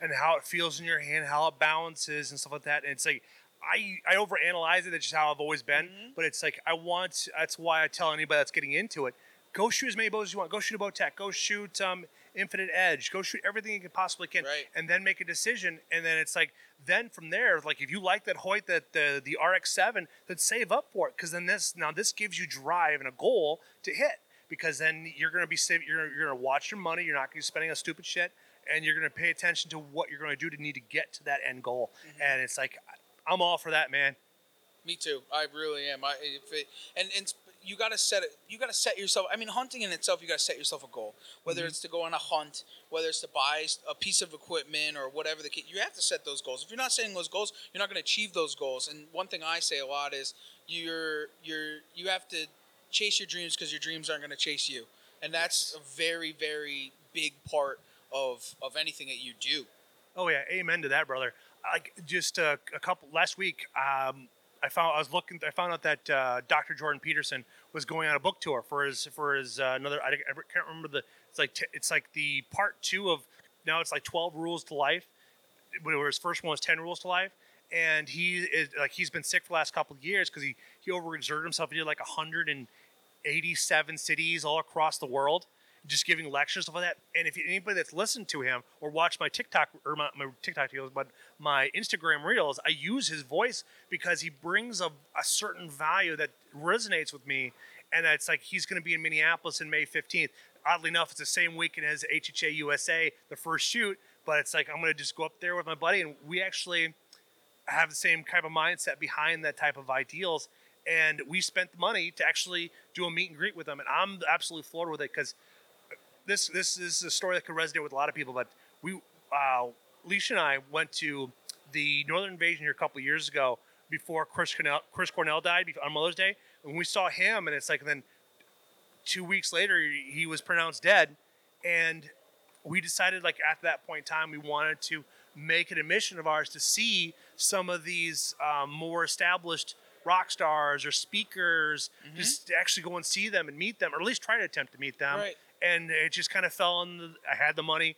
and how it feels in your hand, how it balances and stuff like that. And it's like I I overanalyze it. That's just how I've always been. But it's like I want. That's why I tell anybody that's getting into it, go shoot as many bows as you want. Go shoot a Bowtech. Go shoot um, Infinite Edge. Go shoot everything you can possibly can, Right. and then make a decision. And then it's like then from there, like if you like that Hoyt, that the the RX7, then save up for it because then this now this gives you drive and a goal to hit. Because then you're gonna be saving. You're you're gonna watch your money. You're not gonna be spending on stupid shit and you're going to pay attention to what you're going to do to need to get to that end goal. Mm-hmm. And it's like, I'm all for that, man. Me too. I really am. I if it, and and you got to set it. You got to set yourself. I mean, hunting in itself, you got to set yourself a goal. Whether mm-hmm. it's to go on a hunt, whether it's to buy a piece of equipment or whatever the case, you have to set those goals. If you're not setting those goals, you're not going to achieve those goals. And one thing I say a lot is you're you're you have to chase your dreams because your dreams aren't going to chase you. And that's a very very big part of of anything that you do. Oh yeah, amen to that, brother. Like just uh, a couple last week, um, I found I was looking. I found out that uh, Dr. Jordan Peterson was going on a book tour for his for his uh, another. I, I can't remember the. It's like t- it's like the part two of now. It's like twelve rules to life. Where his first one was ten rules to life, and he is like he's been sick for the last couple of years because he he overexerted himself. He did like hundred and eighty-seven cities all across the world just giving lectures stuff like that. And if anybody that's listened to him or watched my TikTok or my, my TikTok videos, but my Instagram reels, I use his voice because he brings a, a certain value that resonates with me. And it's like he's going to be in Minneapolis in May 15th. Oddly enough, it's the same weekend as HHA USA, the first shoot. But it's like I'm going to just go up there with my buddy, and we actually have the same type of mindset behind that type of ideals. And we spent the money to actually do a meet and greet with them, and I'm absolutely floored with it because this this is a story that could resonate with a lot of people. But we, uh, Leisha and I went to the Northern Invasion here a couple years ago before Chris Cornell, Chris Cornell died on Mother's Day, and we saw him, and it's like then two weeks later he was pronounced dead, and we decided like at that point in time we wanted to make it a mission of ours to see some of these um, more established rock stars or speakers mm-hmm. just to actually go and see them and meet them or at least try to attempt to meet them Right. and it just kind of fell in the, i had the money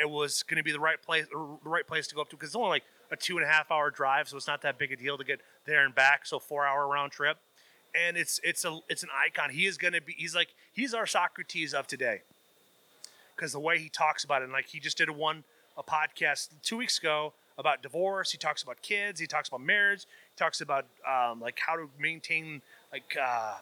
it was going to be the right place the right place to go up to because it's only like a two and a half hour drive so it's not that big a deal to get there and back so four hour round trip and it's it's a it's an icon he is going to be he's like he's our socrates of today because the way he talks about it, and like he just did a one a podcast two weeks ago about divorce. He talks about kids. He talks about marriage. Talks about um, like how to maintain like uh,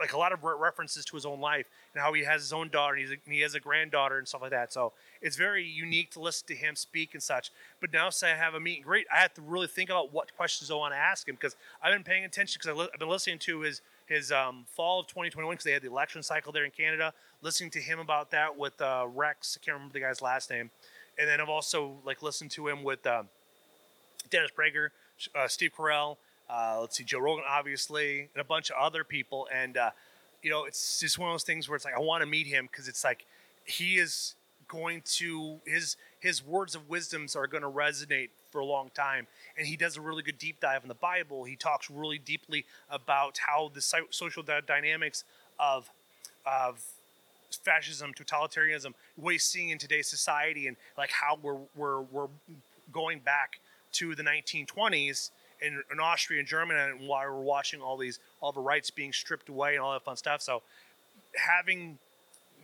like a lot of re- references to his own life and how he has his own daughter and, a, and he has a granddaughter and stuff like that. So it's very unique to listen to him speak and such. But now, say I have a meet and greet, I have to really think about what questions I want to ask him because I've been paying attention because li- I've been listening to his his um, fall of 2021 because they had the election cycle there in Canada. Listening to him about that with uh, Rex, I can't remember the guy's last name, and then I've also like listened to him with um, Dennis Prager, uh, Steve Carell, uh, let's see, Joe Rogan, obviously, and a bunch of other people. And, uh, you know, it's just one of those things where it's like, I want to meet him because it's like he is going to, his, his words of wisdoms are going to resonate for a long time. And he does a really good deep dive in the Bible. He talks really deeply about how the social dynamics of, of fascism, totalitarianism, what he's seeing in today's society, and like how we're we're we're going back to the 1920s in, in Austria and Germany, and while we're watching all these all the rights being stripped away and all that fun stuff. So having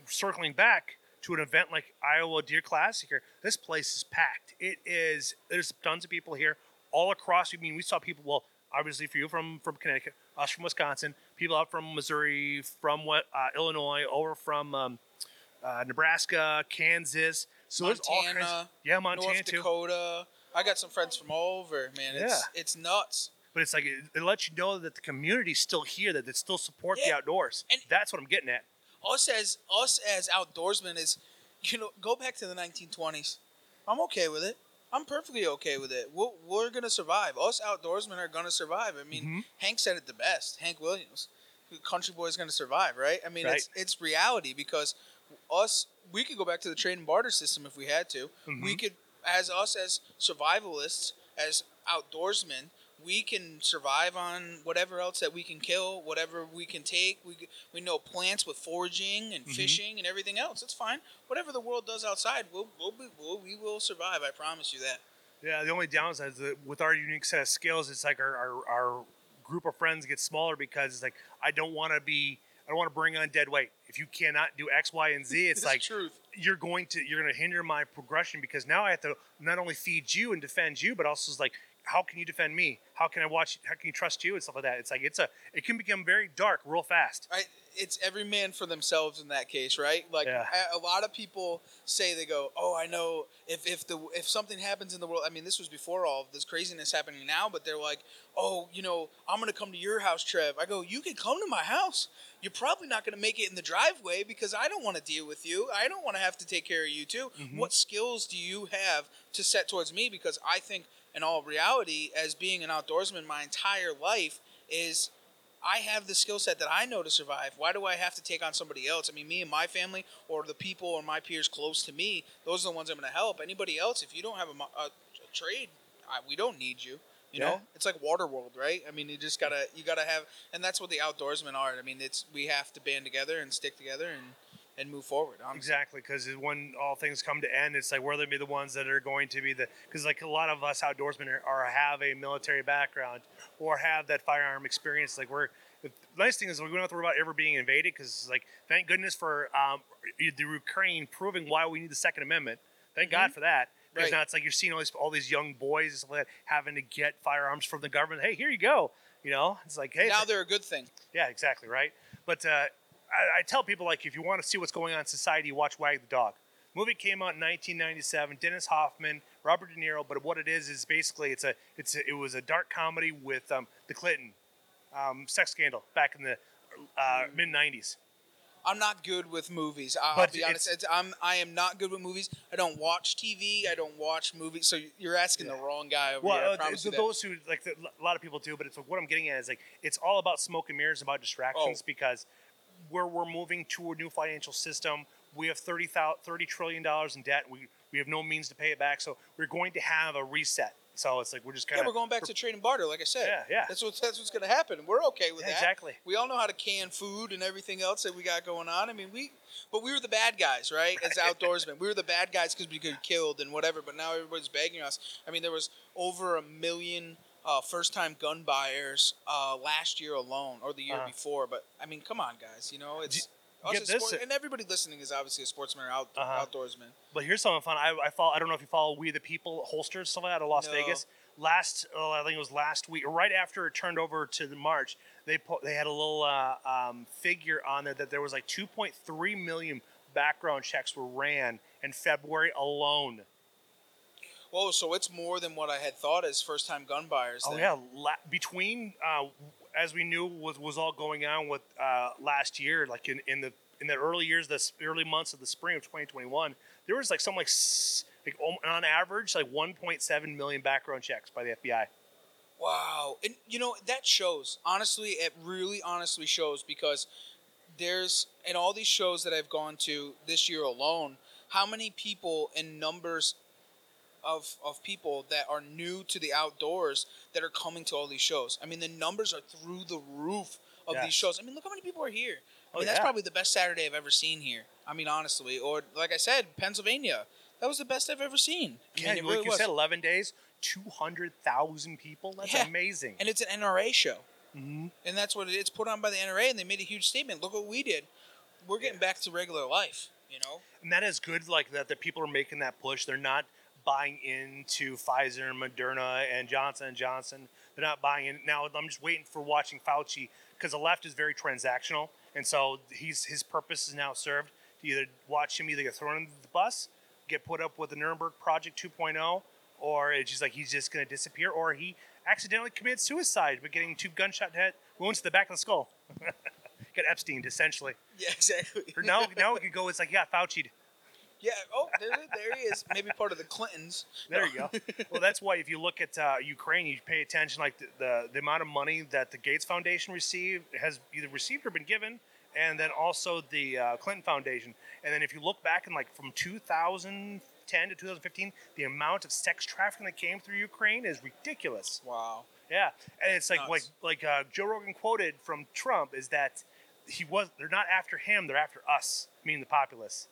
circling back to an event like Iowa Deer Classic here, this place is packed. It is. There's tons of people here all across. I mean, we saw people. Well, obviously for you from from Connecticut, us from Wisconsin, people out from Missouri, from what uh, Illinois, over from um, uh, Nebraska, Kansas. So there's all kinds. Montana, yeah, Montana North too. I got some friends from all over, man. It's Yeah. it's nuts. But it's like it, it lets you know that the community's still here, that they still support the outdoors. And- That's what I'm getting at. Us as us as outdoorsmen is, you know, go back to the 1920s. I'm okay with it. I'm perfectly okay with it. We're, we're gonna survive. Us outdoorsmen are gonna survive. I mean, Mhm. Hank said it the best. Hank Williams, country boy's gonna survive, right? I mean, it's Right. it's reality because us we could go back to the trade and barter system if we had to. We Mhm. could, as us as survivalists, as outdoorsmen, we can survive on whatever else that we can kill, whatever we can take. We we know plants with foraging and Mhm. fishing and everything else. It's fine. Whatever the world does outside, we'll, we'll, be, we'll we will survive. I promise you that. Yeah, the only downside is that with our unique set of skills, it's like our, our, our group of friends gets smaller because it's like I don't want to be I don't want to bring on dead weight. If you cannot do X, Y, and Z, it's like truth. you're going to you're going to hinder my progression because now I have to not only feed you and defend you, but also is like how can you defend me? How can I watch? How can you trust you and stuff like that? It's like it's a it can become very dark real fast. I, it's every man for themselves in that case, right? Like Yeah. a, a lot of people say they go, "Oh, I know if if the if something happens in the world. I mean, this was before all this craziness happening now, but they're like, "Oh, you know, I'm gonna come to your house, Trev." I go, "You can come to my house. You're probably not gonna make it in the driveway because I don't want to deal with you. I don't want to have to take care of you too. Mm-hmm. What skills do you have to set towards me? Because I think, in all reality, as being an outdoorsman, my entire life is." I have the skill set that I know to survive. Why do I have to take on somebody else? I mean, me and my family, or the people or my peers close to me, those are the ones I'm going to help. Anybody else, if you don't have a, a, a trade, I, we don't need you. You Yeah. know, it's like Waterworld, right? I mean, you just gotta, you gotta have, and that's what the outdoorsmen are. I mean, it's we have to band together and stick together and and move forward. honestly. Exactly, because when all things come to end, it's like we're going to be the ones that are going to be the because like a lot of us outdoorsmen are, are have a military background or have that firearm experience. Like we're the nice thing is we don't have to worry about ever being invaded because like thank goodness for um, the Ukraine proving why we need the Second Amendment. Thank God for that. Because Mm-hmm. Right. now it's like you're seeing all these all these young boys and stuff like that having to get firearms from the government. Hey, here you go. You know, it's like hey, Now they're a good thing. yeah, exactly, right? But uh, I, I tell people, like, if you want to see what's going on in society, watch Wag the Dog. Movie came out in 1997. Dennis Hoffman, Robert De Niro. But what it is is basically it's a it's a, it was a dark comedy with um, the Clinton um, sex scandal back in the uh, mid 90s. I'm not good with movies. I'll But be honest. it's- It's, I'm I am not good with movies. I don't watch TV. I don't watch movies. So you're asking the wrong guy over Well, here. Uh, those who like a lot of people do, but it's what I'm getting at is like it's all about smoke and mirrors, about distractions Oh. because we're we're moving to a new financial system. We have 30, thou- 30 trillion dollars in debt. We we have no means to pay it back, so we're going to have a reset. So it's like we're just kind of. Yeah, we're going back to trade and barter, like I said. Yeah, yeah. That's what's that's what's gonna happen. We're okay with Yeah, that. exactly. We all know how to can food and everything else that we got going on. I mean, we, but we were the bad guys, right? As outdoorsmen, we were the bad guys because we got killed and whatever. But now everybody's begging us. I mean, there was over a million uh, first-time gun buyers uh, last year alone, or the year Uh-huh. before. But I mean, come on, guys. You know, it's. get this- sport- and everybody listening is obviously a sportsman or out, Uh-huh. outdoorsman. But here's something fun. I, I follow. I don't know if you follow We the People holsters that out of Las No. Vegas. Last, oh, I think it was last week, right after it turned over to the March. They po- they had a little uh, um, figure on there that there was like 2.3 million background checks were ran in February alone. Whoa, so it's more than what I had thought as first-time gun buyers. Oh then. yeah, la- between uh, as we knew was was all going on with uh, last year, like in, in the in the early years, the early months of the spring of 2021, there was like something like like on average like 1.7 million background checks by the FBI. Wow. And you know, that shows. Honestly, it really honestly shows because there's in all these shows that I've gone to this year alone, how many people in numbers of of people that are new to the outdoors that are coming to all these shows. I mean, the numbers are through the roof of Yes. these shows. I mean, look how many people are here. I Oh, mean, that's yeah. probably the best Saturday I've ever seen here. I mean, honestly, or like I said, Pennsylvania. That was the best I've ever seen. I Yeah, mean, like really you was. said, 11 days, 200,000 people. That's Yeah. amazing. and it's an NRA show. hmm And that's what it, it's put on by the NRA, and they made a huge statement. Look what we did. We're getting back to regular life, you know? And that is good, like that. The people are making that push. They're not buying into Pfizer, and Moderna, and Johnson and Johnson. They're not buying in. Now I'm just waiting for watching Fauci because the left is very transactional, and so he's his purpose is now served. To either watch him either get thrown into the bus, get put up with the Nuremberg Project 2.0, or it's just like he's just going to disappear, or he accidentally commits suicide by getting two gunshot head wounds to the back of the skull. Get Epstein essentially. Yeah, exactly. Now, now we could go. It's like yeah, Fauci. Yeah. Oh, there, there he is. Maybe part of the Clintons. There you go. well, that's why if you look at uh, Ukraine, you pay attention like the, the the amount of money that the Gates Foundation received has either received or been given, and then also the uh, Clinton Foundation. And then if you look back in like from 2010 to 2015, the amount of sex trafficking that came through Ukraine is ridiculous. Wow. Yeah, and it's like Nuts. like like uh, Joe Rogan quoted from Trump is that he was they're not after him, they're after us, meaning the populace.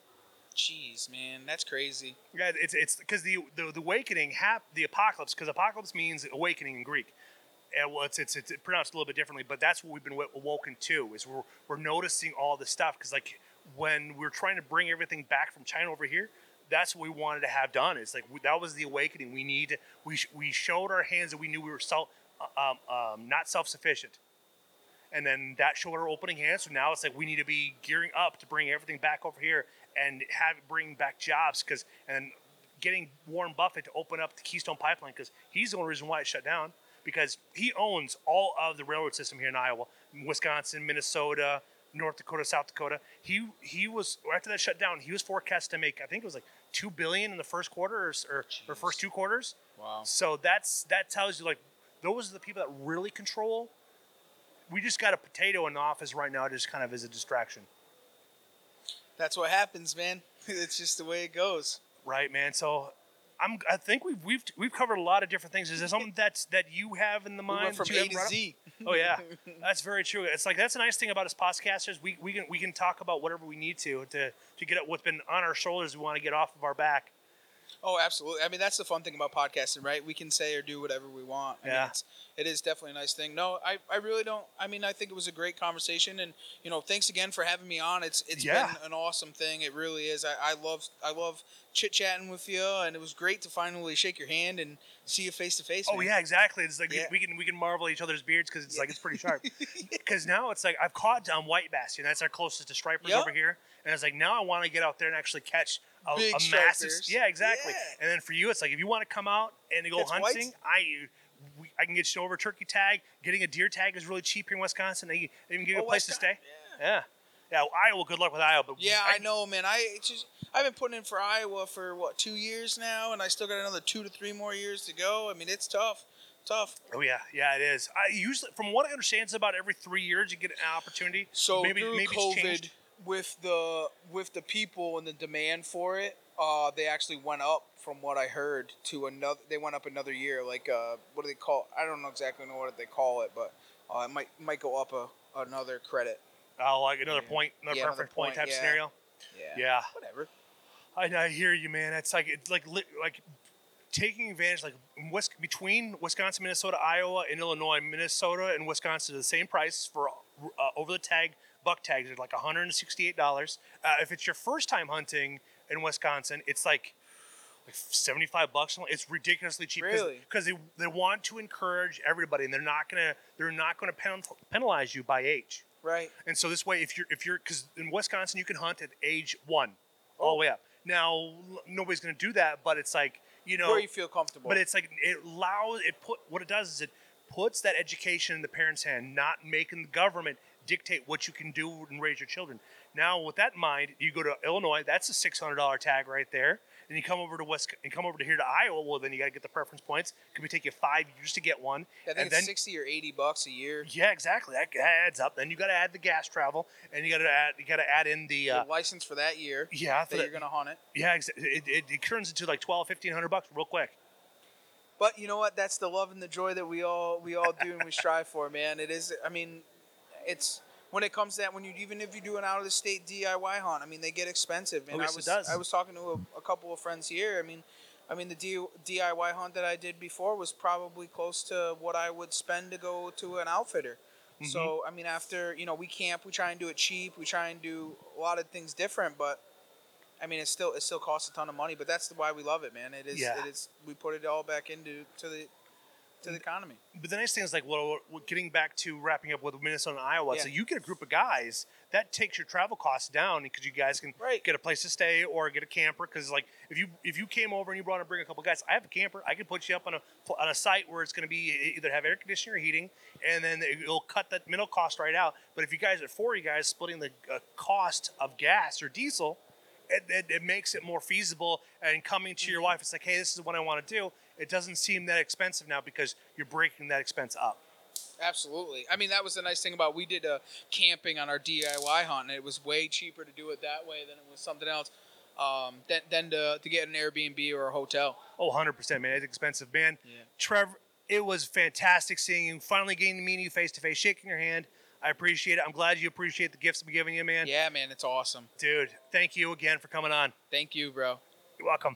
Jeez, man, that's crazy. Yeah, it's it's because the, the the awakening hap the apocalypse because apocalypse means awakening in Greek. And well, it's, it's it's pronounced a little bit differently, but that's what we've been awoken to. Is we're we're noticing all this stuff because like when we're trying to bring everything back from China over here, that's what we wanted to have done. It's like we, that was the awakening. We need to, we sh- we showed our hands that we knew we were self um, um, not self sufficient, and then that showed our opening hands. So now it's like we need to be gearing up to bring everything back over here and have bring back jobs because and getting Warren Buffett to open up the Keystone Pipeline because he's the only reason why it shut down because he owns all of the railroad system here in Iowa, Wisconsin, Minnesota, North Dakota, South Dakota. He he was after that shut down, he was forecast to make I think it was like two billion in the first quarter or or, or first two quarters. Wow. So that's that tells you like those are the people that really control. We just got a potato in the office right now, just kind of as a distraction, That's what happens, man. it's just the way it goes. right, man? So. I'm, I think we've, we've we've covered a lot of different things. Is there something that's that you have in the We mind? went from A to brought up? Z. Oh yeah, that's very true. It's like that's a nice thing about us podcasters. We, we can we can talk about whatever we need to to to get at what's been on our shoulders. We want to get off of our back. Oh, absolutely. I mean, that's the fun thing about podcasting, right? We can say or do whatever we want. I mean, Yeah. it's, it is definitely a nice thing. No, I, I really don't. I mean, I think it was a great conversation, and you know, thanks again for having me on. It's it's Yeah. been an awesome thing. It really is. I, I love I love chit chatting with you, and it was great to finally shake your hand and see you face to face. Oh man. yeah, exactly. It's like Yeah. we can we can marvel at each other's beards because it's like it's pretty sharp. Because now it's like I've caught um, white bass. You know, that's our closest to stripers Yep. over here. And it's like now I want to get out there and actually catch a, Big a massive. Yeah, exactly. Yeah. And then for you, it's like if you want to come out and go Catch hunting, whites? I. We, I can get you over turkey tag. Getting a deer tag is really cheap here in Wisconsin. They, they even give you Oh, a place to stay. Yeah. Yeah, Iowa. Good luck with Iowa. But Yeah, I, know, man. I just I've been putting in for Iowa for what two years now, and I still got another two to three more years to go. I mean, it's tough, tough. Oh yeah, yeah, it is. I usually, from what I understand, it's about every three years you get an opportunity. So maybe through maybe COVID. With the with the people and the demand for it, uh, they actually went up from what I heard to another. They went up another year. Like uh, what do they call? I don't know exactly know what they call it, but uh, it might might go up a another credit. Oh, like another point, another Yeah, preference point, point, type yeah. scenario. Yeah. Yeah, Whatever. I, I hear you, man. It's like it's like li- like taking advantage, like West, between Wisconsin, Minnesota, Iowa, and Illinois. Minnesota and Wisconsin are the same price for uh, over the tag buck tags. They're like one hundred and sixty-eight dollars. Uh, if it's your first time hunting in Wisconsin, it's like like seventy-five bucks. It's ridiculously cheap Really? because they they want to encourage everybody, and they're not gonna they're not gonna pen, penalize you by age. Right. And so this way, if you're if you're because in Wisconsin you can hunt at age one, all the way up. Now nobody's going to do that, but it's like you know, Where you feel comfortable. but it's like it allows it put what it does is it puts that education in the parents' hand, not making the government dictate what you can do and raise your children. Now, with that in mind, you go to Illinois. That's a six hundred dollar tag right there. Then you come over to West and come over to here to Iowa. Well, then you got to get the preference points. Could be take you five years to get one. I think and it's then sixty or eighty bucks a year. yeah, exactly. That adds up. Then you got to add the gas travel, and you got to add you got to add in the uh, the license for that year. yeah for That you're gonna haunt it. yeah. It, it, it turns into like 12, 1500 bucks real quick. But you know what? That's the love and the joy that we all we all do and we strive for, man. It is. I mean, it's when it comes to that when you even if you do an out of the state DIY hunt, I mean they get expensive. And Oh, yes, I it was does. I was talking to a, a couple of friends here. I mean, I mean the D, DIY hunt that I did before was probably close to what I would spend to go to an outfitter. Mm-hmm. So I mean, after you know we camp, we try and do it cheap. We try and do a lot of things different, but. I mean, it still it still costs a ton of money, but that's why we love it, man. It is Yeah. it is we put it all back into to the to the economy. But the nice thing is like, well, getting back to wrapping up with Minnesota and Iowa. So you get a group of guys that takes your travel costs down because you guys can Right. get a place to stay or get a camper. Because like if you if you came over and you brought to bring a couple guys, I have a camper. I can put you up on a on a site where it's going to be either have air conditioning or heating, and then it'll cut that middle cost right out. But if you guys are four, you guys splitting the uh, cost of gas or diesel. It, it, it makes it more feasible and coming to your wife it's like hey this is what i want to do it doesn't seem that expensive now because you're breaking that expense up Absolutely. I mean, that was the nice thing about we did a camping on our DIY hunt, and it was way cheaper to do it that way than it was something else. Um, than, than to, to get an Airbnb or a hotel. Oh, 100%, man. It's expensive, man. Yeah. Trevor, it was fantastic seeing you, finally getting to meet you face to face, shaking your hand. I appreciate it. I'm glad you appreciate the gifts I'm giving you, man. Yeah, man, it's awesome. Dude, thank you again for coming on. Thank you, bro. You're welcome.